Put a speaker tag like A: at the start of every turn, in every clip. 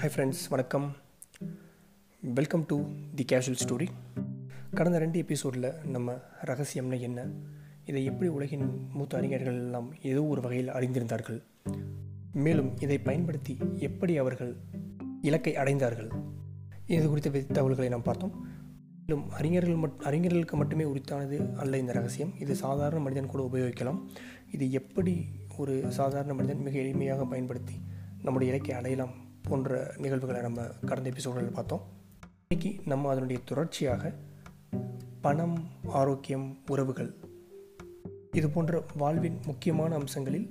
A: Hi friends வணக்கம். Welcome to the casual story கடந்த ரெண்டு எபிசோடில் நம்ம ரகசியம்னா என்ன? இதை எப்படி உலகின் மூத்த அறிஞர்கள் எல்லாம் ஏதோ ஒரு வகையில் அறிந்திருந்தார்கள்? மேலும் இதை பயன்படுத்தி எப்படி அவர்கள் இலக்கை அடைந்தார்கள்? இது குறித்த தகவல்களை நாம் பார்த்தோம். மேலும் அறிஞர்கள் மட் அறிஞர்களுக்கு மட்டுமே உரித்தானது அல்ல இந்த ரகசியம். இது சாதாரண மனிதன் கூட உபயோகிக்கலாம். இது எப்படி ஒரு சாதாரண மனிதன் மிக எளிமையாக பயன்படுத்தி நம்முடைய இலக்கை அடையலாம் போன்ற நிகழ்வுகளை நம்ம கடந்த எபிசோடில் பார்த்தோம். இன்னைக்கு நம்ம அதனுடைய தொடர்ச்சியாக பணம் ஆரோக்கியம் உறவுகள் இது போன்ற வாழ்வின் முக்கியமான அம்சங்களில்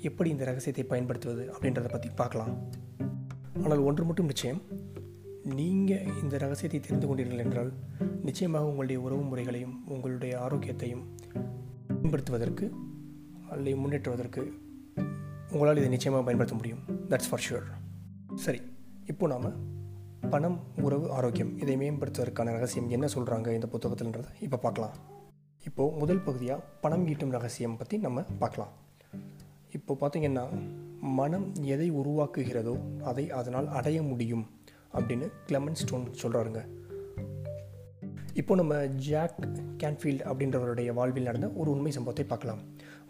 A: எப்படி இந்த ரகசியத்தை பயன்படுத்துவது அப்படின்றத பற்றி பார்க்கலாம். ஆனால் ஒன்று மட்டும் நிச்சயம். நீங்கள் இந்த ரகசியத்தை தெரிந்து கொண்டீர்கள் என்றால் நிச்சயமாக உங்களுடைய உறவு முறைகளையும் உங்களுடைய ஆரோக்கியத்தையும் மேம்படுத்துவதற்கு அல்லது முன்னேற்றுவதற்கு உங்களால் இதை நிச்சயமாக பயன்படுத்த முடியும். தட்ஸ் ஃபார் ஷுர் சரி இப்போ நாம் பணம் உறவு ஆரோக்கியம் இதை மேம்படுத்துவதற்கான ரகசியம் என்ன சொல்கிறாங்க இந்த புத்தகத்தில்ன்றதை இப்போ பார்க்கலாம். இப்போது முதல் பகுதியாக பணம் ஈட்டும் ரகசியம் பற்றி நம்ம பார்க்கலாம். இப்போ பார்த்தீங்கன்னா மனம் எதை உருவாக்குகிறதோ அதை அதனால் அடைய முடியும் அப்படின்னு கிளமன் ஸ்டோன் சொல்கிறாருங்க இப்போ நம்ம ஜாக் கேன்ஃபீல்ட் அப்படின்றவருடைய வாழ்வில் நடந்த ஒரு உண்மை சம்பவத்தை பார்க்கலாம்.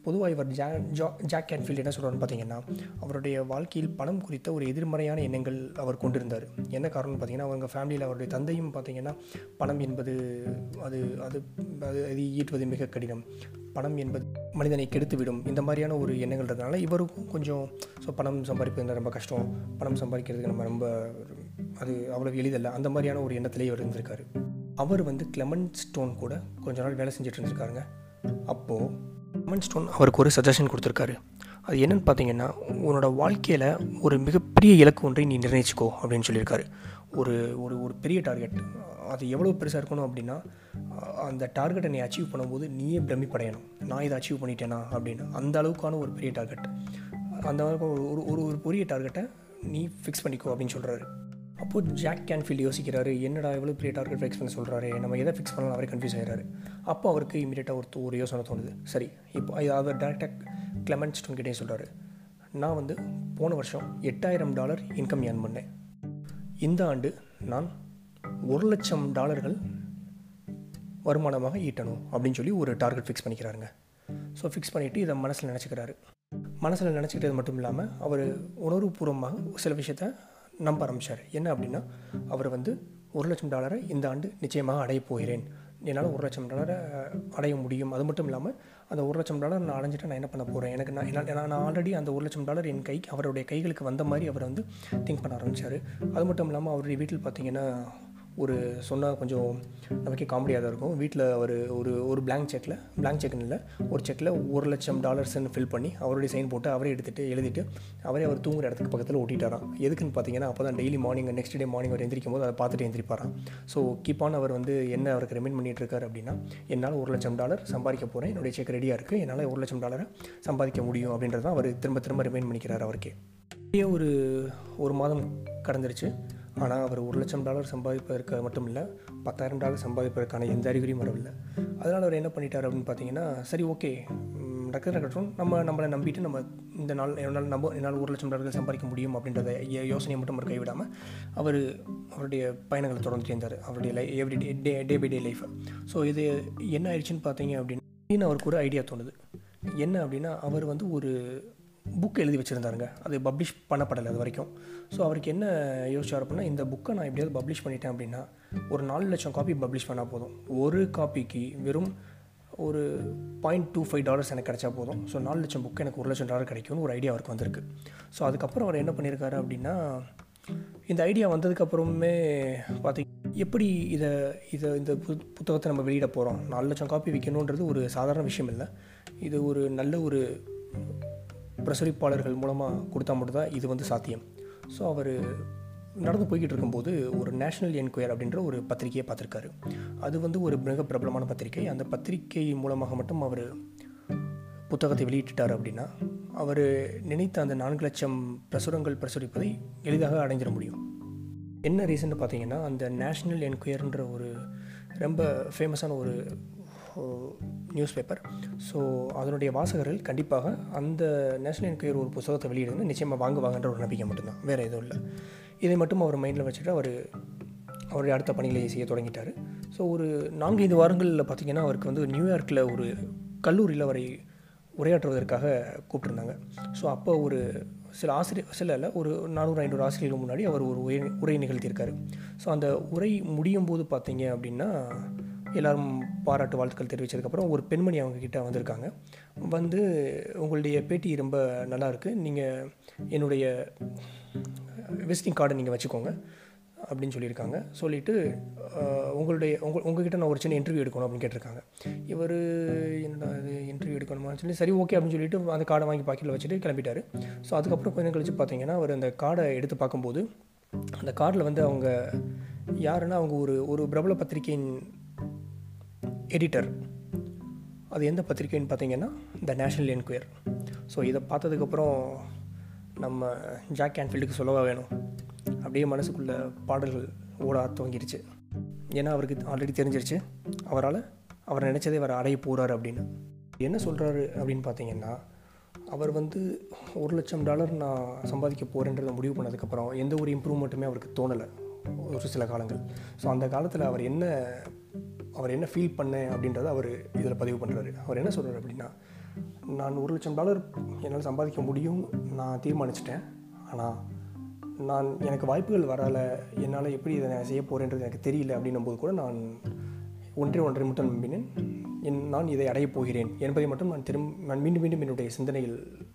A: பொதுவாக இவர் ஜா ஜா ஜாக் கேன்ஃபீல்டு என்ன சொல்கிறார்னு பார்த்தீங்கன்னா அவருடைய வாழ்க்கையில் பணம் குறித்த ஒரு எதிர்மறையான எண்ணங்கள் அவர் கொண்டிருந்தார். என்ன காரணம்னு பார்த்தீங்கன்னா அவங்க ஃபேமிலியில் அவருடைய தந்தையும் பார்த்தீங்கன்னா பணம் என்பது அது அது அது அது ஈட்டுவது மிக கடினம். பணம் என்பது மனிதனை கெடுத்துவிடும். இந்த மாதிரியான ஒரு எண்ணங்கள் இருந்ததுனால இவருக்கும் கொஞ்சம் ஸோ பணம் சம்பாதிப்பது ரொம்ப கஷ்டம். பணம் சம்பாதிக்கிறதுக்கு நம்ம ரொம்ப அது அவ்வளோ எளிதல்ல. அந்த மாதிரியான ஒரு எண்ணத்திலே இவர் இருந்திருக்காரு. அவர் வந்து கிளமன் ஸ்டோன் கூட கொஞ்ச நாள் வேலை செஞ்சுட்டு இருந்திருக்காருங்க. அப்போது கமெண்ட் ஸ்டோன் அவருக்கு ஒரு சஜஷன் கொடுத்துருக்காரு. அது என்னென்னு பார்த்தீங்கன்னா உன்னோட வாழ்க்கையில் ஒரு மிகப்பெரிய இலக்கு ஒன்றை நீ நிர்ணயிச்சுக்கோ அப்படின்னு சொல்லியிருக்காரு. ஒரு ஒரு ஒரு பெரிய டார்கெட் அது எவ்வளோ பெருசாக இருக்கணும் அப்படின்னா அந்த டார்கெட்டை நீ அச்சீவ் பண்ணும்போது நீயே பிரமிப்படையணும். நான் இதை அச்சீவ் பண்ணிட்டேனா அப்படின்னு. அந்த அளவுக்கான ஒரு பெரிய டார்கெட் அந்த அளவுக்கு ஒரு ஒரு ஒரு பெரிய டார்கெட்டை நீ ஃபிக்ஸ் பண்ணிக்கோ அப்படின்னு சொல்கிறாரு அப்போது ஜாக் கேன்ஃபீல்டு யோசிக்கிறாரு என்னடா எவ்வளோ பெரிய டார்கெட் ஃபிக்ஸ் பண்ண சொல்கிறாரு நம்ம எதை ஃபிக்ஸ் பண்ணலாம் அவரே கன்ஃபியூஸ் ஆகிறாரு அப்போ அவருக்கு இமீடியட்டாக ஒரு ஒரு யோசனை தோணுது. சரி இப்போ இது அவர் டேரெக்டாக கிளமெண்ட் ஸ்டோன் கிட்டே சொல்கிறாரு நான் வந்து போன வருஷம் எட்டாயிரம் டாலர் இன்கம் ஏர்ன் பண்ணேன். இந்த ஆண்டு நான் ஒரு லட்சம் டாலர்கள் வருமானமாக ஈட்டணும் அப்படின்னு சொல்லி ஒரு டார்கெட் ஃபிக்ஸ் பண்ணிக்கிறாருங்க. ஸோ ஃபிக்ஸ் பண்ணிவிட்டு இதை மனசில் நினச்சிக்கிறாரு. மனசில் நினச்சிக்கிட்டது மட்டும் இல்லாமல் அவர் உணர்வுபூர்வமாக சில விஷயத்த நம்ப ஆரம்பிச்சார். என்ன அப்படின்னா அவர் வந்து ஒரு லட்சம் டாலரை இந்த ஆண்டு நிச்சயமாக அடைய போகிறேன். என்னால் ஒரு லட்சம் டாலரை அடைய முடியும். அது மட்டும் இல்லாமல் அந்த ஒரு லட்சம் டாலர் நான் அடைஞ்சிட்டு நான் என்ன பண்ண போகிறேன் எனக்கு நான் என்னால் நான் நான் ஆல்ரெடி அந்த ஒரு லட்சம் டாலர் என் கை அவருடைய கைகளுக்கு வந்த மாதிரி அவர் வந்து திங்க் பண்ண ஆரம்பிச்சார். அது மட்டும் இல்லாமல் அவருடைய வீட்டில் பார்த்தீங்கன்னா ஒரு சொன்னால் கொஞ்சம் நமக்கே காமெடியாக தான் இருக்கும். வீட்டில் அவர் ஒரு ஒரு பிளாங்க் செக்கில் பிளாங்க் செக்னு இல்லை ஒரு செக்கில் ஒரு லட்சம் டாலர்ஸ்னு ஃபில் பண்ணி அவருடைய சைன் போட்டு அவரே எடுத்துகிட்டு எழுதிட்டு அவரே அவர் தூங்குற இடத்துக்கு பக்கத்தில் ஓட்டிட்டாராம். எதுக்குன்னு பார்த்தீங்கன்னா அப்போ தான் daily morning next day morning அவர் எந்திரிக்கும் போது அதை பார்த்துட்டு எந்திரிப்பாராம். ஸோ கீப்பான் அவர் வந்து என்ன அவருக்கு ரெமெண்ட் பண்ணிகிட்டு இருக்காரு அப்படின்னா என்னால் ஒரு லட்சம் டாலர் சம்பாதிக்க போகிறேன் என்னுடைய செக் ரெடியாக இருக்குது என்னால் ஒரு லட்சம் டாலரை சம்பாதிக்க முடியும் அப்படின்றத அவர் திரும்ப திரும்ப ரிமைண்ட் பண்ணிக்கிறார் அவருக்கே. அப்படியே ஒரு ஒரு மாதம் கடந்துருச்சு. ஆனால் அவர் ஒரு லட்சம் டாலர் சம்பாதிப்பதற்கு மட்டும் இல்லை பத்தாயிரம் டாலர் சம்பாதிப்பதற்கான எந்த அறிகுறியும் வரவில்லை. அதனால் அவர் என்ன பண்ணிட்டார் அப்படின்னு பார்த்தீங்கன்னா சரி ஓகே. நடக்கிற நடக்கட்டும் நம்ம நம்மளை நம்பிட்டு நம்ம இந்த நாள் என்னால் நம்ம என்னால் ஒரு லட்சம் டாலர்கள் சம்பாதிக்க முடியும் அப்படின்றத யோசனையை மட்டும் அவர் கைவிடாமல் அவர் அவருடைய பயணங்களை தொடர்ந்துட்டு இருந்தார் அவருடைய லை every day day day by day லைஃப்பை ஸோ இது என்ன ஆயிடுச்சுன்னு பார்த்தீங்க அப்படின்னு அவருக்கு ஒரு ஐடியா தோணுது. என்ன அப்படின்னா அவர் வந்து ஒரு புக் எழுதி வச்சுருந்தாருங்க. அது பப்ளிஷ் பண்ணப்படலை அது வரைக்கும். ஸோ அவருக்கு என்ன யோசிச்சார் அப்படின்னா இந்த புக்கை நான் எப்படியாவது பப்ளிஷ் பண்ணிட்டேன் அப்படின்னா ஒரு நாலு லட்சம் காப்பி பப்ளிஷ் பண்ணால் போதும். ஒரு காப்பிக்கு வெறும் ஒரு பாயிண்ட் டூ ஃபைவ் டாலர்ஸ் எனக்கு கிடச்சா போதும். ஸோ நாலு லட்சம் புக்கு எனக்கு ஒரு லட்சம் டாலர் கிடைக்கும்னு ஒரு ஐடியா அவருக்கு வந்திருக்கு. ஸோ அதுக்கப்புறம் அவர் என்ன பண்ணியிருக்காரு அப்படின்னா இந்த ஐடியா வந்ததுக்கப்புறமே பார்த்திங்க எப்படி இதை இதை இந்த புத்தகத்தை நம்ம வெளியிட போகிறோம் நாலு லட்சம் காப்பி விற்கணுன்றது ஒரு சாதாரண விஷயம் இல்லை. இது ஒரு நல்ல ஒரு பிரசுரிப்பாளர்கள் மூலமாக கொடுத்தா மட்டும்தான் இது வந்து சாத்தியம். ஸோ அவர் நடந்து போய்கிட்டு இருக்கும்போது ஒரு நேஷனல் என்கொயர் அப்படின்ற ஒரு பத்திரிகையை பார்த்துருக்காரு. அது வந்து ஒரு மிக பிரபலமான பத்திரிகை. அந்த பத்திரிகை மூலமாக மட்டும் அவர் புத்தகத்தை வெளியிட்டுட்டார் அப்படின்னா அவர் நினைத்த அந்த நான்கு லட்சம் பிரசுரங்கள் பிரசுரிப்பதை எளிதாக அடைஞ்சிட முடியும். என்ன ரீசன் பார்த்தீங்கன்னா அந்த நேஷ்னல் என்கொயர்ன்ற ஒரு ரொம்ப ஃபேமஸான ஒரு நியூஸ் பேப்பர் ஸோ அதனுடைய வாசகர்கள் கண்டிப்பாக அந்த நேஷனல் என்கொயர் ஒரு புத்தகத்தை வெளியிடுங்க. நிச்சயமாக வாங்குவாங்கன்ற ஒரு நம்பிக்கை மட்டும்தான். வேறு எதுவும் இல்லை. இதை மட்டும் அவர் மைண்டில் வச்சுட்டு அவர் அவருடைய அடுத்த பணிகளை செய்ய தொடங்கிட்டார். ஸோ ஒரு நான்கு ஐந்து வாரங்களில் பார்த்திங்கன்னா அவருக்கு வந்து நியூயார்க்கில் ஒரு கல்லூரியில் அவரை உரையாற்றுவதற்காக கூப்பிட்டுருந்தாங்க. ஸோ அப்போ ஒரு சில ஆசிரியர் சில இல்லை ஒரு நானூறு ஐநூறு ஆசிரியர்கள் முன்னாடி அவர் ஒரு உரை உரை நிகழ்த்தியிருக்காரு. ஸோ அந்த உரை முடியும் போது பார்த்தீங்க அப்படின்னா எல்லோரும் பாராட்டு வாழ்த்துக்கள் தெரிவித்ததுக்கப்புறம் ஒரு பெண்மணி அவங்கக்கிட்ட வந்திருக்காங்க. வந்து உங்களுடைய பேட்டி ரொம்ப நல்லா இருக்குது நீங்கள் என்னுடைய விசிட்டிங் கார்டை நீங்கள் வச்சுக்கோங்க அப்படின்னு சொல்லியிருக்காங்க. சொல்லிவிட்டு உங்களுடைய உங்கள் உங்ககிட்ட நான் ஒரு சின்ன இன்டர்வியூ எடுக்கணும் அப்படின்னு கேட்டிருக்காங்க. இவர் என்னடா இது இன்டர்வியூ எடுக்கணுமான்னு சொல்லி சரி ஓகே அப்படின்னு சொல்லிட்டு அந்த கார்டை வாங்கி பாக்கெட்டில் வச்சுட்டு கிளம்பிட்டார். ஸோ அதுக்கப்புறம் கொஞ்சம் கழிச்சு பார்த்தீங்கன்னா அவர் அந்த கார்டை எடுத்து பார்க்கும்போது அந்த கார்டில் வந்து அவங்க யாருன்னா அவங்க ஒரு ஒரு பிரபல பத்திரிகையின் எடிட்டர் அது எந்த பத்திரிக்கைன்னு பார்த்தீங்கன்னா த நேஷ்னல் என்கொயர் ஸோ இதை பார்த்ததுக்கப்புறம் நம்ம ஜாக் கேன்ஃபீல்டுக்கு சொல்லவா வேணும்? அப்படியே மனசுக்குள்ளே பாடல்கள் ஓட துவங்கிருச்சு. ஏன்னா அவருக்கு ஆல்ரெடி தெரிஞ்சிருச்சு. அவரால் அவர் நினச்சதே அவர் அடைய போகிறாரு அப்படின்னு. என்ன சொல்கிறாரு அப்படின்னு பார்த்தீங்கன்னா அவர் வந்து ஒரு லட்சம் டாலர் நான் சம்பாதிக்க போகிறேன்றதை முடிவு பண்ணதுக்கப்புறம் எந்த ஒரு இம்ப்ரூவ்மெண்ட்டுமே அவருக்கு தோணலை. ஒரு சில காலங்கள். ஸோ அந்த காலத்தில் அவர் என்ன அவர் என்ன ஃபீல் பண்ணேன் அப்படின்றத அவர் இதில் பதிவு பண்ணுறாரு அவர் என்ன சொல்கிறார் அப்படின்னா நான் ஒரு லட்சம் டாலர் என்னால் சம்பாதிக்க முடியும் நான் தீர்மானிச்சிட்டேன். ஆனால் நான் எனக்கு வாய்ப்புகள் வரலை என்னால் எப்படி இதை நான் செய்ய போகிறேன்றது எனக்கு தெரியல அப்படின்னும் போது கூட நான் ஒன்றே ஒன்றை மட்டும் நம்பினேன். என் நான் இதை அடையப் போகிறேன் என்பதை மட்டும் நான் திரும்ப நான் மீண்டும் மீண்டும் என்னுடைய சிந்தனையில்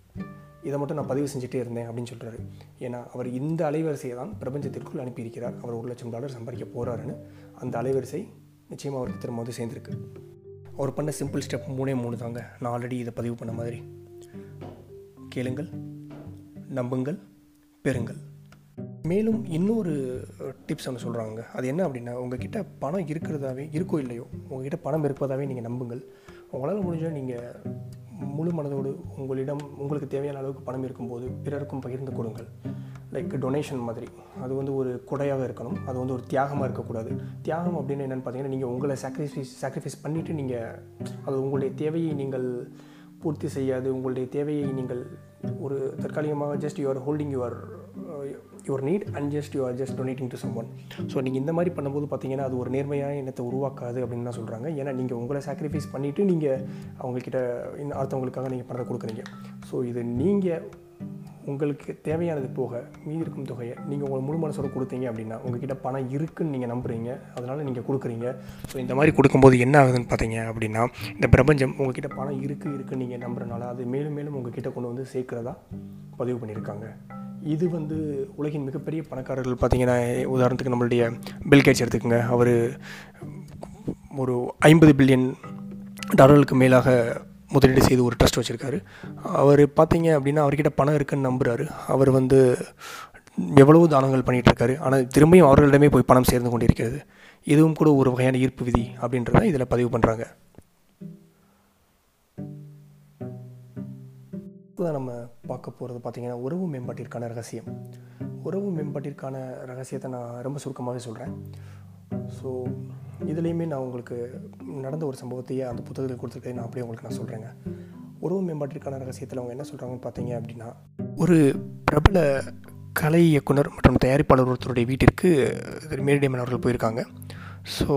A: இதை மட்டும் நான் பதிவு செஞ்சுட்டே இருந்தேன் அப்படின்னு சொல்கிறாரு ஏன்னா அவர் இந்த அலைவரிசையை தான் பிரபஞ்சத்திற்குள் அனுப்பியிருக்கிறார். அவர் ஒரு லட்சம் டாலர் சம்பாதிக்க போகிறாருன்னு அந்த அலைவரிசை நிச்சயமாக அவருக்கு திரும்ப வந்து சேர்ந்துருக்கு. அவர் பண்ண சிம்பிள் ஸ்டெப் மூணே மூணு தாங்க. நான் ஆல்ரெடி இதை பதிவு பண்ண மாதிரி. கேளுங்கள் நம்புங்கள் பெறுங்கள். மேலும் இன்னொரு டிப்ஸ் ஒன்று சொல்கிறாங்க அது என்ன அப்படின்னா உங்ககிட்ட பணம் இருக்கிறதாவே இருக்கோ இல்லையோ உங்ககிட்ட பணம் இருப்பதாகவே நீங்கள் நம்புங்கள். உங்களால் முடிஞ்சால் நீங்கள் முழு மனதோடு உங்களிடம் உங்களுக்கு தேவையான அளவுக்கு பணம் இருக்கும்போது பிறருக்கும் பகிர்ந்து கொடுங்கள். லைக் டொனேஷன் மாதிரி. அது வந்து ஒரு கொடையாக இருக்கணும். அது வந்து ஒரு தியாகமாக இருக்கக்கூடாது. தியாகம் அப்படின்னு என்னென்னு பார்த்தீங்கன்னா நீங்கள் உங்களை சாக்ரிஃபைஸ் சாக்ரிஃபைஸ் பண்ணிவிட்டு நீங்கள் அது உங்களுடைய தேவையை நீங்கள் பூர்த்தி செய்யாது. உங்களுடைய தேவையை நீங்கள் ஒரு தற்காலிகமாக just you're holding your your need and just you are just donating to someone so நீங்கள் இந்த மாதிரி பண்ணும்போது பார்த்தீங்கன்னா அது ஒரு நேர்மையான எண்ணத்தை உருவாக்காது அப்படின்னு தான் சொல்கிறாங்க ஏன்னா நீங்கள் உங்களை சாக்ரிஃபைஸ் பண்ணிவிட்டு நீங்கள் அவங்கக்கிட்ட இன்னும் அடுத்தவங்களுக்காக நீங்கள் பணத்தை கொடுக்குறீங்க. ஸோ இது நீங்கள் உங்களுக்கு தேவையானது போக மீதி இருக்கும் தொகையை நீங்கள் உங்கள் முழு மனசோட கொடுத்தீங்க அப்படின்னா உங்ககிட்ட பணம் இருக்குன்னு நீங்கள் நம்புறீங்க. அதனால் நீங்கள் கொடுக்குறீங்க. ஸோ இந்த மாதிரி கொடுக்கும்போது என்ன ஆகுதுன்னு பார்த்தீங்க அப்படின்னா இந்த பிரபஞ்சம் உங்ககிட்ட பணம் இருக்குது இருக்குன்னு நீங்கள் நம்புறனால அது மேலும் மேலும் உங்ககிட்ட கொண்டு வந்து சேர்க்குறதா பதிவு பண்ணியிருக்காங்க. இது வந்து உலகின் மிகப்பெரிய பணக்காரர்கள் பார்த்தீங்கன்னா உதாரணத்துக்கு நம்மளுடைய பில்கேட்ஸ் எடுத்துக்கோங்க. அவர் ஒரு ஐம்பது பில்லியன் டாலர்களுக்கு மேலாக முதலீடு செய்து ஒரு ட்ரஸ்ட் வச்சுருக்காரு. அவர் பார்த்தீங்க அப்படின்னா அவர்கிட்ட பணம் இருக்குன்னு நம்புகிறாரு அவர் வந்து எவ்வளவோ தானங்கள் பண்ணிகிட்ருக்காரு ஆனால் திரும்பியும் அவர்களிடமே போய் பணம் சேர்ந்து கொண்டிருக்கிறது. இதுவும் கூட ஒரு வகையான ஈர்ப்பு விதி அப்படின்றத இதில் பதிவு பண்ணுறாங்க தான் நம்ம பார்க்க போகிறது பார்த்திங்கன்னா உறவு மேம்பாட்டிற்கான ரகசியம். உறவு மேம்பாட்டிற்கான ரகசியத்தை நான் ரொம்ப சுருக்கமாகவே சொல்கிறேன் ஸோ இதுலேயுமே நான் உங்களுக்கு நடந்த ஒரு சம்பவத்தையே அந்த புத்தகத்தில் கொடுத்துருக்கதை நான் அப்படியே உங்களுக்கு நான் சொல்கிறேங்க உறவு மேம்பாட்டிற்கான ரகசியத்தில் அவங்க என்ன சொல்கிறாங்கன்னு பார்த்தீங்க அப்படின்னா ஒரு பிரபல கலை இயக்குனர் மற்றும் தயாரிப்பாளர் ஒருத்தருடைய வீட்டிற்கு மேரிடேமன் அவர்கள் போயிருக்காங்க. ஸோ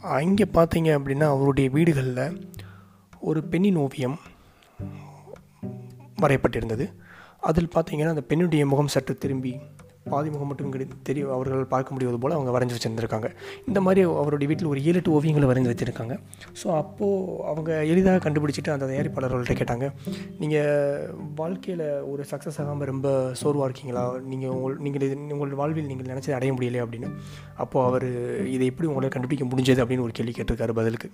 A: அங்கே பார்த்தீங்க அப்படின்னா அவருடைய வீடுகளில் ஒரு பெண்ணின் ஓவியம் வரையப்பட்டிருந்தது. அதில் பார்த்தீங்கன்னா அந்த பெண்ணுடைய முகம் சற்று திரும்பி பாதி முகம் மட்டும் கிடை தெரியும் அவர்கள் பார்க்க முடிவது போல் அவங்க வரைஞ்சி வச்சுருந்துருக்காங்க. இந்த மாதிரி அவருடைய வீட்டில் ஒரு ஏழு எட்டு ஓவியங்களை வரைஞ்சி வச்சுருக்காங்க. ஸோ அப்போது அவங்க எளிதாக கண்டுபிடிச்சிட்டு அந்த தயாரிப்பாளர்கள்ட்ட கேட்டாங்க நீங்கள் வாழ்க்கையில் ஒரு சக்ஸஸ் ஆகாமல் ரொம்ப சோர்வாக இருக்கீங்களா? நீங்கள் உங்கள் நீங்கள் இது உங்களோட வாழ்வில் நீங்கள் நினச்சதை அடைய முடியலையே? அப்படின்னு. அப்போது அவர் இதை எப்படி உங்களால் கண்டுபிடிக்க முடிஞ்சது அப்படின்னு ஒரு கேள்வி கேட்டிருக்காரு பதிலுக்கு.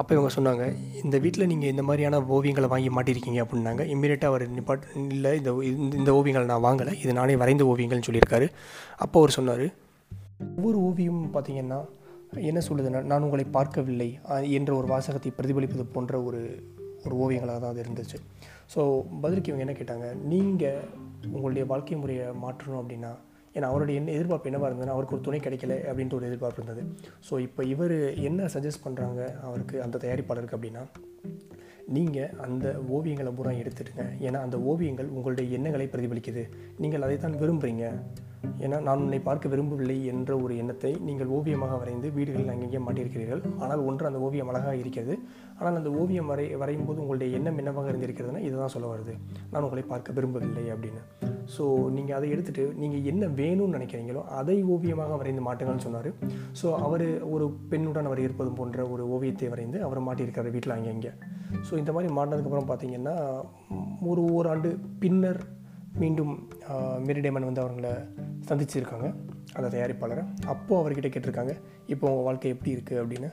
A: அப்போ இவங்க சொன்னாங்க இந்த வீட்டில் நீங்கள் இந்த மாதிரியான ஓவியங்களை வாங்கி மாட்டியிருக்கீங்க அப்படின்னாங்க. இம்மீடியட்டாக அவர் நிப்பாட் இல்லை இந்த இந்த ஓவியங்களை நான் வாங்கலை. இது நானே வரைந்த ஓவியங்கள்னு சொல்லியிருக்காரு. அப்போ அவர் சொன்னார் ஒவ்வொரு ஓவியமும் பார்த்தீங்கன்னா என்ன சொல்லுதுன்னா நான் உங்களை பார்க்கவில்லை என்ற ஒரு வாசகத்தை பிரதிபலிப்பது போன்ற ஒரு ஒரு ஓவியங்களாக தான் அது இருந்துச்சு. ஸோ பதிலுக்கு இவங்க என்ன கேட்டாங்க நீங்கள் உங்களுடைய வாழ்க்கை முறையை மாற்றணும் அப்படின்னா ஏன்னா அவருடைய என்ன எதிர்பார்ப்பு என்னவாக இருந்ததுன்னா அவருக்கு ஒரு துணை கிடைக்கல அப்படின்ற ஒரு எதிர்பார்ப்பு இருந்தது. ஸோ இப்போ இவர் என்ன சஜஸ்ட் பண்ணுறாங்க அவருக்கு அந்த தயாரிப்பாளருக்கு அப்படின்னா நீங்கள் அந்த ஓவியங்களை பூரா எடுத்துடுங்க. ஏன்னா அந்த ஓவியங்கள் உங்களுடைய எண்ணங்களை பிரதிபலிக்குது. நீங்கள் அதை தான் விரும்புகிறீங்க ஏன்னா நான் உன்னை பார்க்க விரும்பவில்லை என்ற ஒரு எண்ணத்தை நீங்கள் ஓவியமாக வரைந்து வீடுகளில் அங்கங்கே மாட்டியிருக்கிறீர்கள். ஆனால் ஒன்று அந்த ஓவியம் அழகாக இருக்கிறது. ஆனால் அந்த ஓவியம் வரை வரையும் போது உங்களுடைய எண்ணம் என்னவாக இருந்திருக்கிறதுனா இதுதான் சொல்ல வருது. நான் உங்களை பார்க்க விரும்பவில்லை அப்படின்னு. ஸோ நீங்கள் அதை எடுத்துகிட்டு நீங்கள் என்ன வேணும்னு நினைக்கிறீங்களோ அதை ஓவியமாக வரைந்து மாட்டுங்கள்னு சொன்னார். ஸோ அவர் ஒரு பெண்ணுடன் அவர் இருப்பது போன்ற ஒரு ஓவியத்தை வரைந்து அவர் மாட்டியிருக்காரு வீட்டில் அங்கே இங்கே. ஸோ இந்த மாதிரி மாட்டினதுக்கப்புறம் பார்த்தீங்கன்னா ஒரு ஓராண்டு பின்னர் மீண்டும் மெரிடேமன் வந்து அவங்கள சந்திச்சிருக்காங்க. அந்த தயாரிப்பாளரை. அப்போது அவர்கிட்ட கேட்டிருக்காங்க இப்போ உங்கள் வாழ்க்கை எப்படி இருக்குது அப்படின்னு.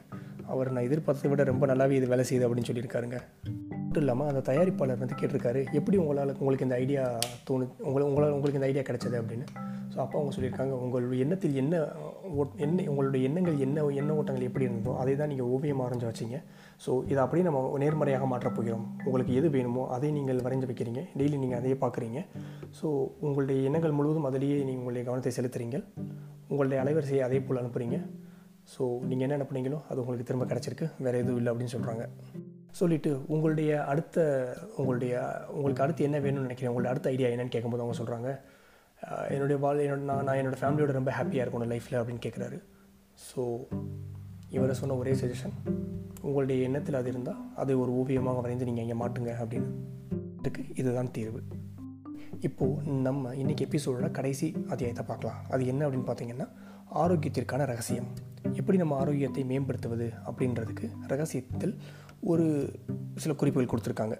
A: அவர் நான் எதிர்பார்த்ததை விட ரொம்ப நல்லாவே இது வேலை செய்யுது அப்படின்னு சொல்லியிருக்காருங்க. மட்டும் இல்லாமல் அந்த தயாரிப்பாளர் வந்து கேட்டிருக்காரு எப்படி உங்களால் உங்களுக்கு இந்த ஐடியா தோணு உங்களை உங்களால் உங்களுக்கு இந்த ஐடியா கிடைச்சது? அப்படின்னு. ஸோ அப்போ அவங்க சொல்லியிருக்காங்க உங்களுடைய எண்ணத்தில் என்ன ஓட் என்ன உங்களுடைய எண்ணங்கள் என்ன எண்ண ஓட்டங்கள் எப்படி இருந்ததோ அதை தான் நீங்கள் ஓவியம் வரைஞ்சி வச்சிங்க. ஸோ இதை அப்படியே நம்ம நேர்மறையாக மாற்றப் போகிறோம். உங்களுக்கு எது வேணுமோ அதை நீங்கள் வரைஞ்சி வைக்கிறீங்க. டெய்லி நீங்கள் அதையே பார்க்குறீங்க. ஸோ உங்களுடைய எண்ணங்கள் முழுவதும் அதிலேயே நீங்கள் உங்களுடைய கவனத்தை செலுத்துறீங்க. உங்களுடைய அலைவரிசையை அதே போல் அனுப்புகிறீங்க ஸோ நீங்கள் என்ன பண்ணீங்களோ அது உங்களுக்கு திரும்ப கிடச்சிருக்கு. வேறு எதுவும் இல்லை அப்படின்னு சொல்கிறாங்க சொல்லிவிட்டு உங்களுடைய அடுத்த உங்களுடைய உங்களுக்கு அடுத்து என்ன வேணும்னு நினைக்கிறேன் உங்களுடைய அடுத்த ஐடியா என்னன்னு கேட்கும்போது அவங்க சொல்கிறாங்க என்னுடைய வாழ் என்னோட நான் நான் என்னோடய ஃபேமிலியோட ரொம்ப ஹாப்பியாக இருக்கணும் லைஃப்பில் அப்படின்னு கேட்குறாரு ஸோ இவரை சொன்ன ஒரே சஜஷன் உங்களுடைய எண்ணத்தில் அது இருந்தால் அதை ஒரு ஓவியமாக வரைந்து நீங்கள் இங்கே மாட்டுங்க அப்படின்னு. இதுதான் தீர்வு. இப்போது நம்ம இன்றைக்கி எபிசோடோட கடைசி அத்தியாயத்தை பார்க்கலாம். அது என்ன அப்படின்னு பார்த்தீங்கன்னா ஆரோக்கியத்திற்கான ரகசியம். எப்படி நம்ம ஆரோக்கியத்தை மேம்படுத்துவது அப்படின்றதுக்கு ரகசியத்தில் ஒரு சில குறிப்புகள் கொடுத்துருக்காங்க.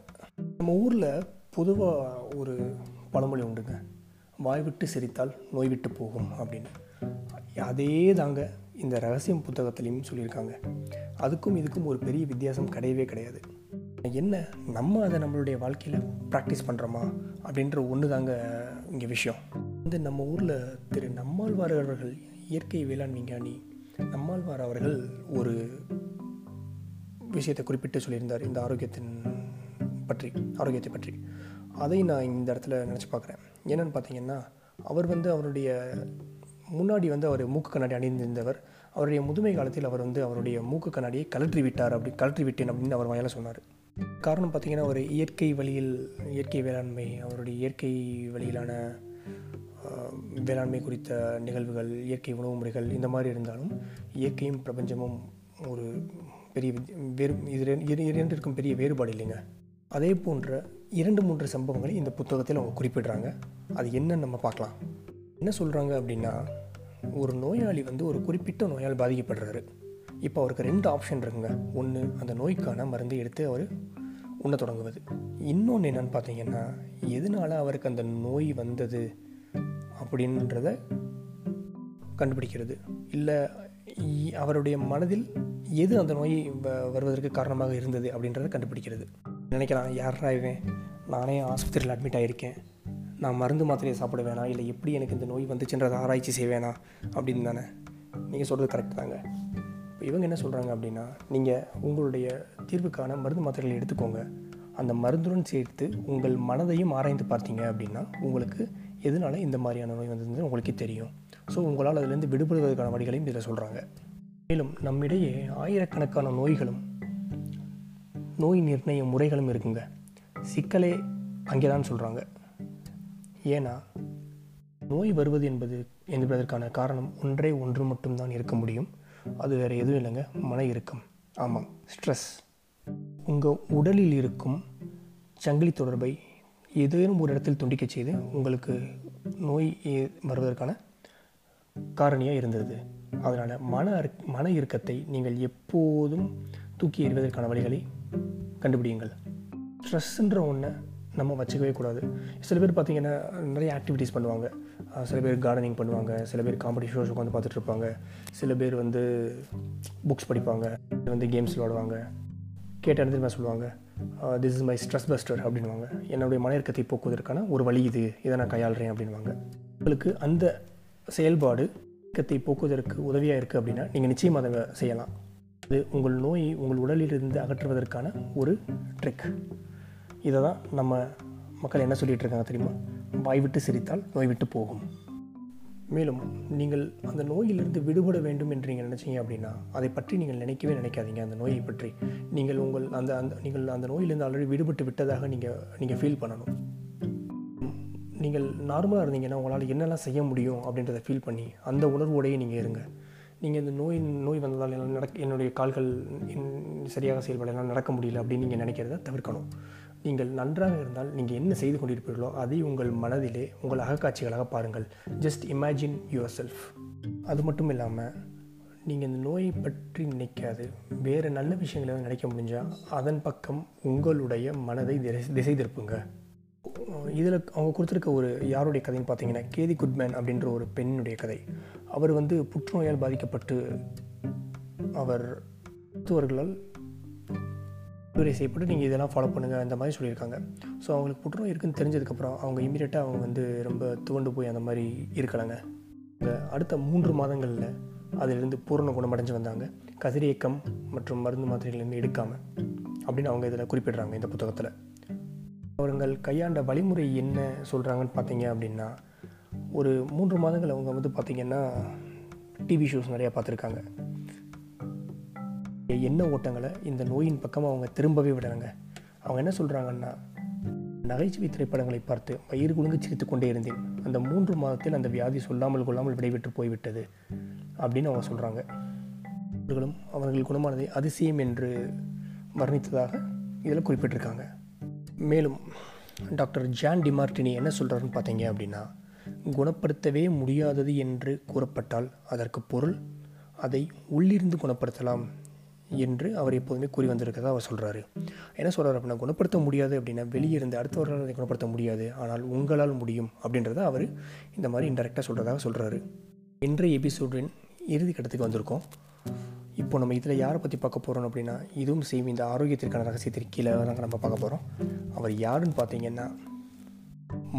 A: நம்ம ஊரில் பொதுவாக ஒரு பழமொழி உண்டுங்க. வாய் விட்டு சிரித்தால் நோய் விட்டு போகும் அப்படின்னு. அதே தாங்க இந்த ரகசியம் புத்தகத்துலேயும் சொல்லியிருக்காங்க. அதுக்கும் இதுக்கும் ஒரு பெரிய வித்தியாசம் கிடையவே கிடையாது. என்ன நம்ம அதை நம்மளுடைய வாழ்க்கையில் ப்ராக்டிஸ் பண்ணுறோமா அப்படின்ற ஒன்று தாங்க இங்கே விஷயம். வந்து நம்ம ஊரில் திரு நம்மாழ்வார்கள் இயற்கை வேளாண் விஞ்ஞானி நம்மாழ்வார் அவர்கள் ஒரு விஷயத்தை குறிப்பிட்டு சொல்லியிருந்தார் இந்த ஆரோக்கியத்தின் பற்றி ஆரோக்கியத்தை பற்றி. அதை நான் இந்த இடத்துல நினச்சி பார்க்குறேன். என்னென்னு பார்த்தீங்கன்னா அவர் வந்து அவருடைய முன்னாடி வந்து அவர் மூக்கு கண்ணாடி அணிந்திருந்தவர். அவருடைய முதுமை காலத்தில் அவர் வந்து அவருடைய மூக்கு கண்ணாடியை கலற்றி விட்டார் அப்படி கலற்றி விட்டேன் அப்படின்னு அவர் வாயால் சொன்னார். காரணம் பார்த்திங்கன்னா ஒரு இயற்கை வழியில் இயற்கை வேளாண்மை அவருடைய இயற்கை வழியிலான வேளாண்மை குறித்த நிகழ்வுகள் இயற்கை உணவு முறைகள் இந்த மாதிரி இருந்தாலும் இயற்கையும் பிரபஞ்சமும் ஒரு பெரிய வேறு இது இரண்டிற்கும் பெரிய வேறுபாடு இல்லைங்க. அதே போன்ற இரண்டு மூன்று சம்பவங்களை இந்த புத்தகத்தில் அவங்க குறிப்பிடுறாங்க. அது என்னன்னு நம்ம பார்க்கலாம். என்ன சொல்கிறாங்க அப்படின்னா ஒரு நோயாளி வந்து ஒரு குறிப்பிட்ட நோயால் பாதிக்கப்படுறாரு. இப்போ அவருக்கு ரெண்டு ஆப்ஷன் இருக்குங்க. ஒன்று அந்த நோய்க்கான மருந்து எடுத்து அவர் உண்ண தொடங்குவது. இன்னொன்று என்னென்னு பார்த்தீங்கன்னா எதனால் அவருக்கு அந்த நோய் வந்தது? அப்படின்றத கண்டுபிடிக்கிறது. இல்லை அவருடைய மனதில் எது அந்த நோய் வருவதற்கு காரணமாக இருந்தது அப்படின்றத கண்டுபிடிக்கிறது. நினைக்கலாம் யாரா இவன்? நானே ஆஸ்பத்திரியில் அட்மிட் ஆகியிருக்கேன் நான் மருந்து மாத்திரையை சாப்பிட வேணாம் இல்லை எப்படி எனக்கு இந்த நோய் வந்துச்சுன்றதை ஆராய்ச்சி செய்வேனா அப்படின்னு தானே? நீங்கள் சொல்கிறது கரெக்ட் தாங்க. இப்போ இவங்க என்ன சொல்கிறாங்க அப்படின்னா நீங்கள் உங்களுடைய தீர்வுக்கான மருந்து மாத்திரைகளை எடுத்துக்கோங்க. அந்த மருந்துடன் சேர்த்து உங்கள் மனதையும் ஆராய்ந்து பார்த்தீங்க அப்படின்னா உங்களுக்கு எதனால இந்த மாதிரியான நோய் வந்ததுன்னு உங்களுக்கே தெரியும். ஸோ உங்களால் அதிலேருந்து விடுபடுவதற்கான வழிகளையும் இதில் சொல்கிறாங்க மேலும் நம்மிடையே ஆயிரக்கணக்கான நோய்களும் நோய் நிர்ணய முறைகளும் இருக்குங்க. சிக்கலே அங்கே தான் சொல்கிறாங்க ஏன்னா நோய் வருவது என்பது என்பதற்கான காரணம் ஒன்றே ஒன்று மட்டும்தான் இருக்க முடியும். அது வேறு எதுவும் இல்லைங்க. மன இறுக்கம். ஆமாம். ஸ்ட்ரெஸ். உங்கள் உடலில் இருக்கும் சங்கிலி தொடர்பை ஏதேனும் ஒரு இடத்தில் துண்டிக்க செய்து உங்களுக்கு நோய் வருவதற்கான காரணியாக இருந்தது. அதனால் மன மன இறுக்கத்தை நீங்கள் எப்போதும் தூக்கி எறிவதற்கான வழிகளை கண்டுபிடியுங்கள். ஸ்ட்ரெஸ்ன்ற ஒன்றை நம்ம வச்சுக்கவே கூடாது. சில பேர் பார்த்திங்கன்னா நிறைய ஆக்டிவிட்டீஸ் பண்ணுவாங்க. சில பேர் கார்டனிங் பண்ணுவாங்க. சில பேர் காமெடி ஷோஸ் உட்காந்து பார்த்துட்ருப்பாங்க சில பேர் வந்து புக்ஸ் படிப்பாங்க. வந்து கேம்ஸ் விளாடுவாங்க கேட்ட இடத்துல சொல்லுவாங்க? This is my stress buster அப்படின்வாங்க என்னுடைய மன இறக்கத்தை போக்குவதற்கான ஒரு வழி இது. இதை நான் கையாளுறேன் அப்படின்வாங்க உங்களுக்கு அந்த செயல்பாடு இயக்கத்தை போக்குவதற்கு உதவியாக இருக்குது அப்படின்னா நீங்கள் நிச்சயம் அதை செய்யலாம். இது உங்கள் நோயை உங்கள் உடலிலிருந்து அகற்றுவதற்கான ஒரு ட்ரிக் இதை தான் நம்ம மக்கள் என்ன சொல்லிகிட்டு இருக்காங்க தெரியுமா? வாய் விட்டு சிரித்தால் நோய் விட்டு போகும். மேலும் நீங்கள் அந்த நோயிலிருந்து விடுபட வேண்டும் என்று நீங்கள் நினச்சிங்க அப்படின்னா அதை பற்றி நீங்கள் நினைக்கவே நினைக்காதீங்க. அந்த நோயை பற்றி நீங்கள் உங்கள் அந்த அந்த நீங்கள் அந்த நோயிலிருந்து ஆல்ரெடி விடுபட்டு விட்டதாக நீங்கள் நீங்கள் ஃபீல் பண்ணணும். நீங்கள் நார்மலாக இருந்தீங்கன்னா உங்களால் என்னெல்லாம் செய்ய முடியும் அப்படின்றத ஃபீல் பண்ணி அந்த உணர்வோடையே நீங்கள் இருங்க. நீங்கள் இந்த நோய் நோய் வந்ததால் என்னால் நடக்க என்னுடைய கால்கள் என் சரியாக செயல்பட என்னால் நடக்க முடியல அப்படின்னு நீங்கள் நினைக்கிறத தவிர்க்கணும். நீங்கள் நன்றாக இருந்தால் நீங்கள் என்ன செய்து கொண்டிருப்பீர்களோ அதை உங்கள் மனதிலே உங்கள் அகக்காட்சிகளாக பாருங்கள். ஜஸ்ட் இமேஜின் யுவர் செல்ஃப் அது மட்டும் இல்லாமல் நீங்கள் இந்த நோயை பற்றி நினைக்காது. வேறு நல்ல விஷயங்களை நினைக்க முடிஞ்சால் அதன் பக்கம் உங்களுடைய மனதை திசை திசை திருப்புங்க. இதில் அவங்க கொடுத்துருக்க ஒரு யாருடைய கதைன்னு பார்த்தீங்கன்னா கேதி குட்மேன் அப்படின்ற ஒரு பெண்ணுடைய கதை. அவர் வந்து புற்றுநோயால் பாதிக்கப்பட்டு அவர் மருத்துவர்களால் பரிந்துரை செய்யப்பட்டு நீங்கள் இதெல்லாம் ஃபாலோ பண்ணுங்கள் அந்த மாதிரி சொல்லியிருக்காங்க. ஸோ அவங்களுக்கு புற்றுநோய் இருக்குன்னு தெரிஞ்சதுக்கப்புறம் அவங்க இமீடியட்டாக அவங்க வந்து ரொம்ப துவண்டு போய் அந்த மாதிரி இருக்கலாங்க. அடுத்த மூன்று மாதங்களில் அதிலிருந்து பூரண குணமடைஞ்சு வந்தாங்க. கதிரியக்கம் மற்றும் மருந்து மாத்திரைகளிலிருந்து எடுக்காமல் அப்படின்னு அவங்க இதில் குறிப்பிடுறாங்க இந்த புத்தகத்தில். அவர்கள் கையாண்ட வழிமுறை என்ன சொல்கிறாங்கன்னு பார்த்தீங்க அப்படின்னா ஒரு மூன்று மாதங்கள் அவங்க வந்து பார்த்திங்கன்னா டிவி ஷோஸ் நிறையா பார்த்துருக்காங்க. என்ன ஓட்டங்களை இந்த நோயின் பக்கம் அவங்க திரும்பவே விடுறாங்க அவங்க என்ன சொல்கிறாங்கன்னா நகைச்சுவை திரைப்படங்களை பார்த்து வயிறு குலுங்கு சிரித்து கொண்டே இருந்தேன். அந்த மூன்று மாதத்தில் அந்த வியாதி சொல்லாமல் கொள்ளாமல் விடைபெற்று போய்விட்டது அப்படின்னு அவங்க சொல்கிறாங்க அவர்களும் அவர்கள் குணமானதை அதிசயம் என்று வர்ணித்ததாக இதில் குறிப்பிட்டிருக்காங்க. மேலும் டாக்டர் ஜான் டிமார்டினி என்ன சொல்கிறாருன்னு பார்த்தீங்க அப்படின்னா குணப்படுத்தவே முடியாதது என்று கூறப்பட்டால் அதற்கு பொருள் அதை உள்ளிருந்து குணப்படுத்தலாம். என்று அவர் எப்போதுமே கூறி வந்திருக்கிறதா அவர் சொல்கிறாரு என்ன சொல்கிறார் அப்படின்னா குணப்படுத்த முடியாது அப்படின்னா வெளியே இருந்து அடுத்தவர்களால் அதை குணப்படுத்த முடியாது. ஆனால் உங்களால் முடியும் அப்படின்றத அவர் இந்த மாதிரி இன்டெரக்டாக சொல்கிறதாக சொல்கிறாரு இன்றைய எபிசோடின் இறுதி கட்டத்துக்கு வந்திருக்கோம். இப்போ நம்ம இதில் யாரை பற்றி பார்க்க போகிறோம் அப்படின்னா இதுவும் செய்யும் இந்த ஆரோக்கியத்திற்கான ரகசியத்திற்கு கீழே தாங்க நம்ம பார்க்க போகிறோம் அவர் யாருன்னு பார்த்தீங்கன்னா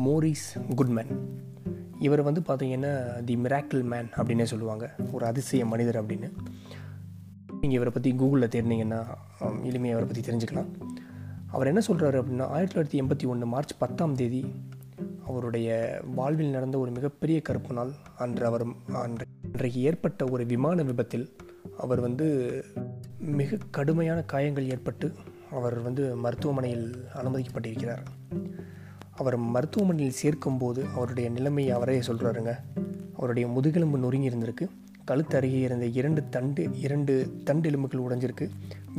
A: மோரிஸ் குட்மேன் இவர் வந்து பார்த்தீங்கன்னா தி மிராக்கிள் மேன் அப்படின்னே சொல்லுவாங்க. ஒரு அதிசய மனிதர் அப்படின்னு. நீங்கள் இவரை பற்றி கூகுளில் தேடினீங்கன்னா எளிமையாக அவரை பற்றி தெரிஞ்சுக்கலாம். அவர் என்ன சொல்கிறாரு அப்படின்னா ஆயிரத்தி தொள்ளாயிரத்தி எண்பத்தி ஒன்று மார்ச் பத்தாம் தேதி அவருடைய வாழ்வில் நடந்த ஒரு மிகப்பெரிய கருப்பு நாள். அன்று அவர் அன்றைக்கு ஏற்பட்ட ஒரு விமான விபத்தில் அவர் வந்து மிக கடுமையான காயங்கள் ஏற்பட்டு அவர் வந்து மருத்துவமனையில் அனுமதிக்கப்பட்டிருக்கிறார். அவர் மருத்துவமனையில் சேர்க்கும்போது அவருடைய நிலைமை அவரே சொல்கிறாருங்க அவருடைய முதுகெலும்பு நொறுங்கி இருந்திருக்கு. கழுத்து அருகே இருந்த இரண்டு தண்டு இரண்டு தண்டு எலும்புகள் உடைஞ்சிருக்கு.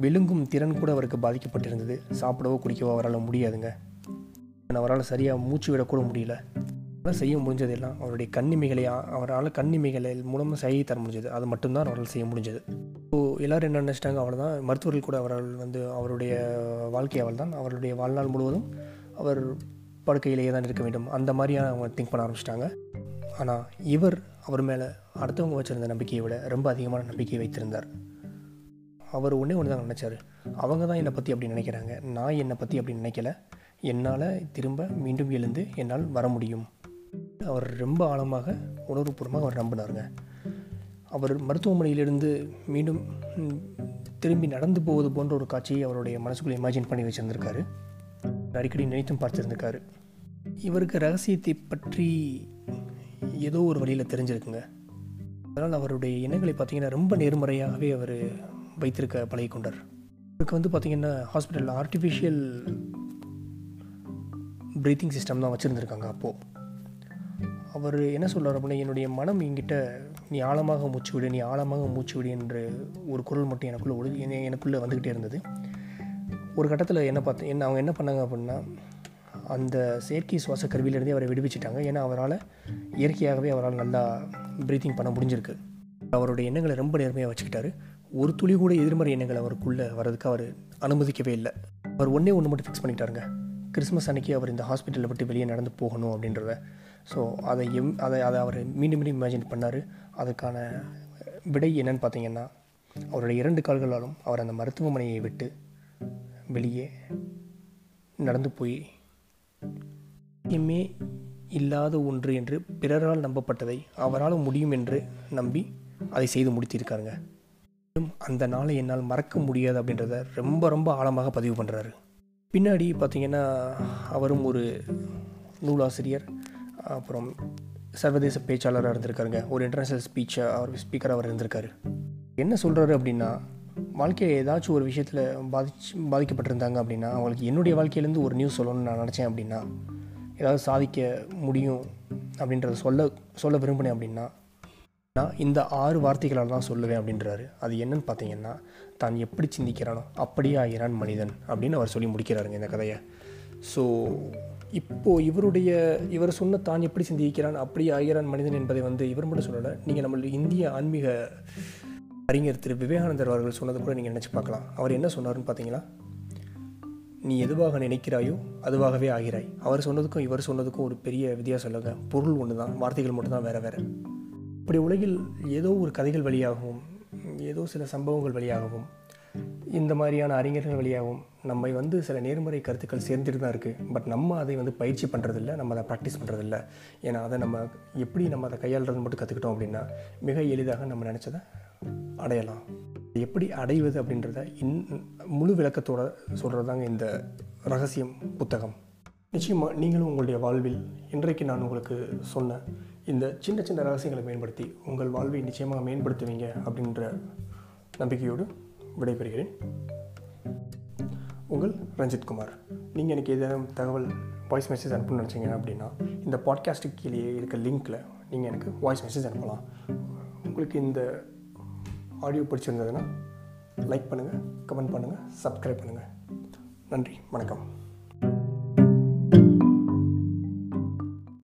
A: விழுங்கும் திறன் கூட அவருக்கு பாதிக்கப்பட்டிருந்தது. சாப்பிடவோ குடிக்கவோ அவரால் முடியாதுங்க. அவரால் சரியாக மூச்சு விடக்கூட முடியல. அவரால் செய்ய முடிஞ்சதெல்லாம் அவருடைய கண்ணிமைகளை அவரால் கண்ணிமைகளை மூலமாக செய்ய தர முடிஞ்சது. அது மட்டும்தான் அவரால் செய்ய முடிஞ்சது. ஸோ எல்லோரும் என்ன நினச்சிட்டாங்க? அவள் தான் மருத்துவர்கள் கூட அவரால் வந்து அவருடைய வாழ்க்கை அவள் தான் அவருடைய வாழ்நாள் முழுவதும் அவர் படுக்கையிலேயே தான் இருக்க வேண்டும். அந்த மாதிரியான அவங்க திங்க் பண்ண ஆரம்பிச்சிட்டாங்க. ஆனால் இவர் அவர் மேலே அடுத்தவங்க வச்சுருந்த நம்பிக்கையை விட ரொம்ப அதிகமான நம்பிக்கை வைத்திருந்தார். அவர் ஒன்றே ஒன்று தான் நினச்சார். அவங்க தான் என்னை பற்றி அப்படி நினைக்கிறாங்க. நான் என்னை பற்றி அப்படி நினைக்கல. என்னால் திரும்ப மீண்டும் எழுந்து என்னால் வர முடியும். அவர் ரொம்ப ஆழமாக உணர்வுபூர்வமாக அவர் நம்பினாருங்க. அவர் மருத்துவமனையிலிருந்து மீண்டும் திரும்பி நடந்து போவது போன்ற ஒரு காட்சியை அவருடைய மனசுக்குள்ளே இமேஜின் பண்ணி வச்சுருந்துருக்காரு. அடிக்கடி நினைத்தும் பார்த்துருந்துருக்காரு. இவருக்கு ரகசியத்தை பற்றி ஏதோ ஒரு வழியில் தெரிஞ்சிருக்குங்க. அதனால் அவருடைய இனங்களை பார்த்திங்கன்னா ரொம்ப நேர்மறையாகவே அவர் வைத்திருக்க பழகி கொண்டார். இவருக்கு வந்து பார்த்திங்கன்னா ஹாஸ்பிட்டலில் ஆர்டிஃபிஷியல் ப்ரீத்திங் சிஸ்டம் தான் வச்சுருந்துருக்காங்க அப்போது அவர் என்ன சொல்கிறார் அப்படின்னா என்னுடைய மனம் என்கிட்ட நீ ஆழமாக மூச்சு விடு நீ ஆழமாக மூச்சு விடு என்று ஒரு குரல் மட்டும் எனக்குள்ளே ஒழு எனக்குள்ளே வந்துக்கிட்டே இருந்தது. ஒரு கட்டத்தில் என்ன பார்த்து என்ன அவங்க என்ன பண்ணாங்க அப்படின்னா அந்த செயற்கை சுவாச கருவியிலேருந்தே அவரை விடுவிச்சிட்டாங்க. ஏன்னா அவரால் இயற்கையாகவே அவரால் நல்லா ப்ரீத்திங் பண்ண முடிஞ்சிருக்கு. அவருடைய எண்ணங்களை ரொம்ப நேர்மையாக வச்சுக்கிட்டாரு. ஒரு துளி கூட எதிர்மறை எண்ணங்கள் அவருக்குள்ளே வர்றதுக்கு அவர் அனுமதிக்கவே இல்லை. அவர் ஒன்றே ஒன்று மட்டும் ஃபிக்ஸ் பண்ணிட்டாருங்க. கிறிஸ்மஸ் அன்றைக்கி அவர் இந்த ஹாஸ்பிட்டலில் விட்டு வெளியே நடந்து போகணும் அப்படின்றத. ஸோ அதை எம் அதை அதை அவர் மீண்டும் மீண்டும் இமேஜின் பண்ணார். அதுக்கான விடை என்னன்னு பார்த்தீங்கன்னா அவருடைய இரண்டு கால்களாலும் அவர் அந்த மருத்துவமனையை விட்டு வெளியே நடந்து போய் எம்மே இல்லாத ஒன்று என்று பிறரால் நம்பப்பட்டதை அவரால் முடியும் என்று நம்பி அதை செய்து முடித்திருக்காருங்க. அந்த நாளை என்னால் மறக்க முடியாது அப்படின்றத ரொம்ப ரொம்ப ஆழமாக பதிவு பண்ணுறாரு பின்னாடி பார்த்திங்கன்னா அவரும் ஒரு நூலாசிரியர் அப்புறம் சர்வதேச பேச்சாளராக இருந்திருக்காருங்க. ஒரு இன்டர்நேஷ்னல் ஸ்பீச்சை அவர் ஸ்பீக்கராக அவர் இருந்திருக்காரு. என்ன சொல்கிறாரு அப்படின்னா வாழ்க்கையை ஏதாச்சும் ஒரு விஷயத்தில் பாதிச்சு பாதிக்கப்பட்டிருந்தாங்க அப்படின்னா அவங்களுக்கு என்னுடைய வாழ்க்கையிலேருந்து ஒரு நியூஸ் சொல்லணும்னு நான் நினச்சேன் அப்படின்னா ஏதாவது சாதிக்க முடியும் அப்படின்றத சொல்ல சொல்ல விரும்பினேன் அப்படின்னா நான் இந்த ஆறு வார்த்தைகளால் தான் சொல்லுவேன் அப்படின்றாரு. அது என்னன்னு பார்த்தீங்கன்னா தான் எப்படி சிந்திக்கிறானோ அப்படியே ஆகிறான் மனிதன் அப்படின்னு அவர் சொல்லி முடிக்கிறாருங்க இந்த கதையை. ஸோ இப்போது இவருடைய இவர் சொன்ன தான் எப்படி சிந்திக்கிறான் அப்படியே ஆகிறான் மனிதன் என்பதை வந்து இவர் மட்டும் சொல்லலை நீங்கள் நம்மளுடைய இந்திய ஆன்மீக அறிஞர் திரு விவேகானந்தர் அவர்கள் சொன்னது கூட நீங்கள் நினச்சி பார்க்கலாம். அவர் என்ன சொன்னார்னு பார்த்தீங்களா நீ எதுவாக நினைக்கிறாயோ அதுவாகவே ஆகிறாய். அவர் சொன்னதுக்கும் இவர் சொன்னதுக்கும் ஒரு பெரிய வித்தியாசம் இல்லைங்க. பொருள் ஒன்று தான் வார்த்தைகள் மட்டும்தான் வேறு வேறு. இப்படி உலகில் ஏதோ ஒரு கதைகள் வழியாகவும் ஏதோ சில சம்பவங்கள் வழியாகவும் இந்த மாதிரியான அறிஞர்கள் வழியாகவும் நம்மை வந்து சில நேர்மறை கருத்துக்கள் சேர்ந்துட்டு தான் இருக்குது பட் நம்ம அதை வந்து பயிற்சி பண்ணுறதில்ல நம்ம அதை ப்ராக்டிஸ் பண்ணுறதில்ல ஏன்னா அதை நம்ம எப்படி நம்ம அதை கையாளுறது மட்டும் கற்றுக்கிட்டோம் அப்படின்னா மிக எளிதாக நம்ம நினச்சதை அடையலாம். எப்படி அடைவது அப்படின்றத இன் முழு விளக்கத்தோட சொல்கிறது தாங்க இந்த ரகசியம் புத்தகம். நிச்சயமாக நீங்களும் உங்களுடைய வாழ்வில் இன்றைக்கு நான் உங்களுக்கு சொன்ன இந்த சின்ன சின்ன ரகசியங்களை மேம்படுத்தி உங்கள் வாழ்வை நிச்சயமாக மேம்படுத்துவீங்க அப்படின்ற நம்பிக்கையோடு விடைபெறுகிறேன். உங்கள் ரஞ்சித் குமார். நீங்கள் எனக்கு ஏதேனும் தகவல் வாய்ஸ் மெசேஜ் அனுப்பணும்னு நினச்சிங்க அப்படின்னா இந்த பாட்காஸ்ட்டுக்கு கீழே இருக்க லிங்க்கில் நீங்கள் எனக்கு வாய்ஸ் மெசேஜ் அனுப்பலாம். உங்களுக்கு இந்த ஆடியோ பிடிச்சிருந்ததுன்னா லைக் பண்ணுங்கள் கமெண்ட் பண்ணுங்கள் சப்ஸ்கிரைப் பண்ணுங்கள் நன்றி வணக்கம்.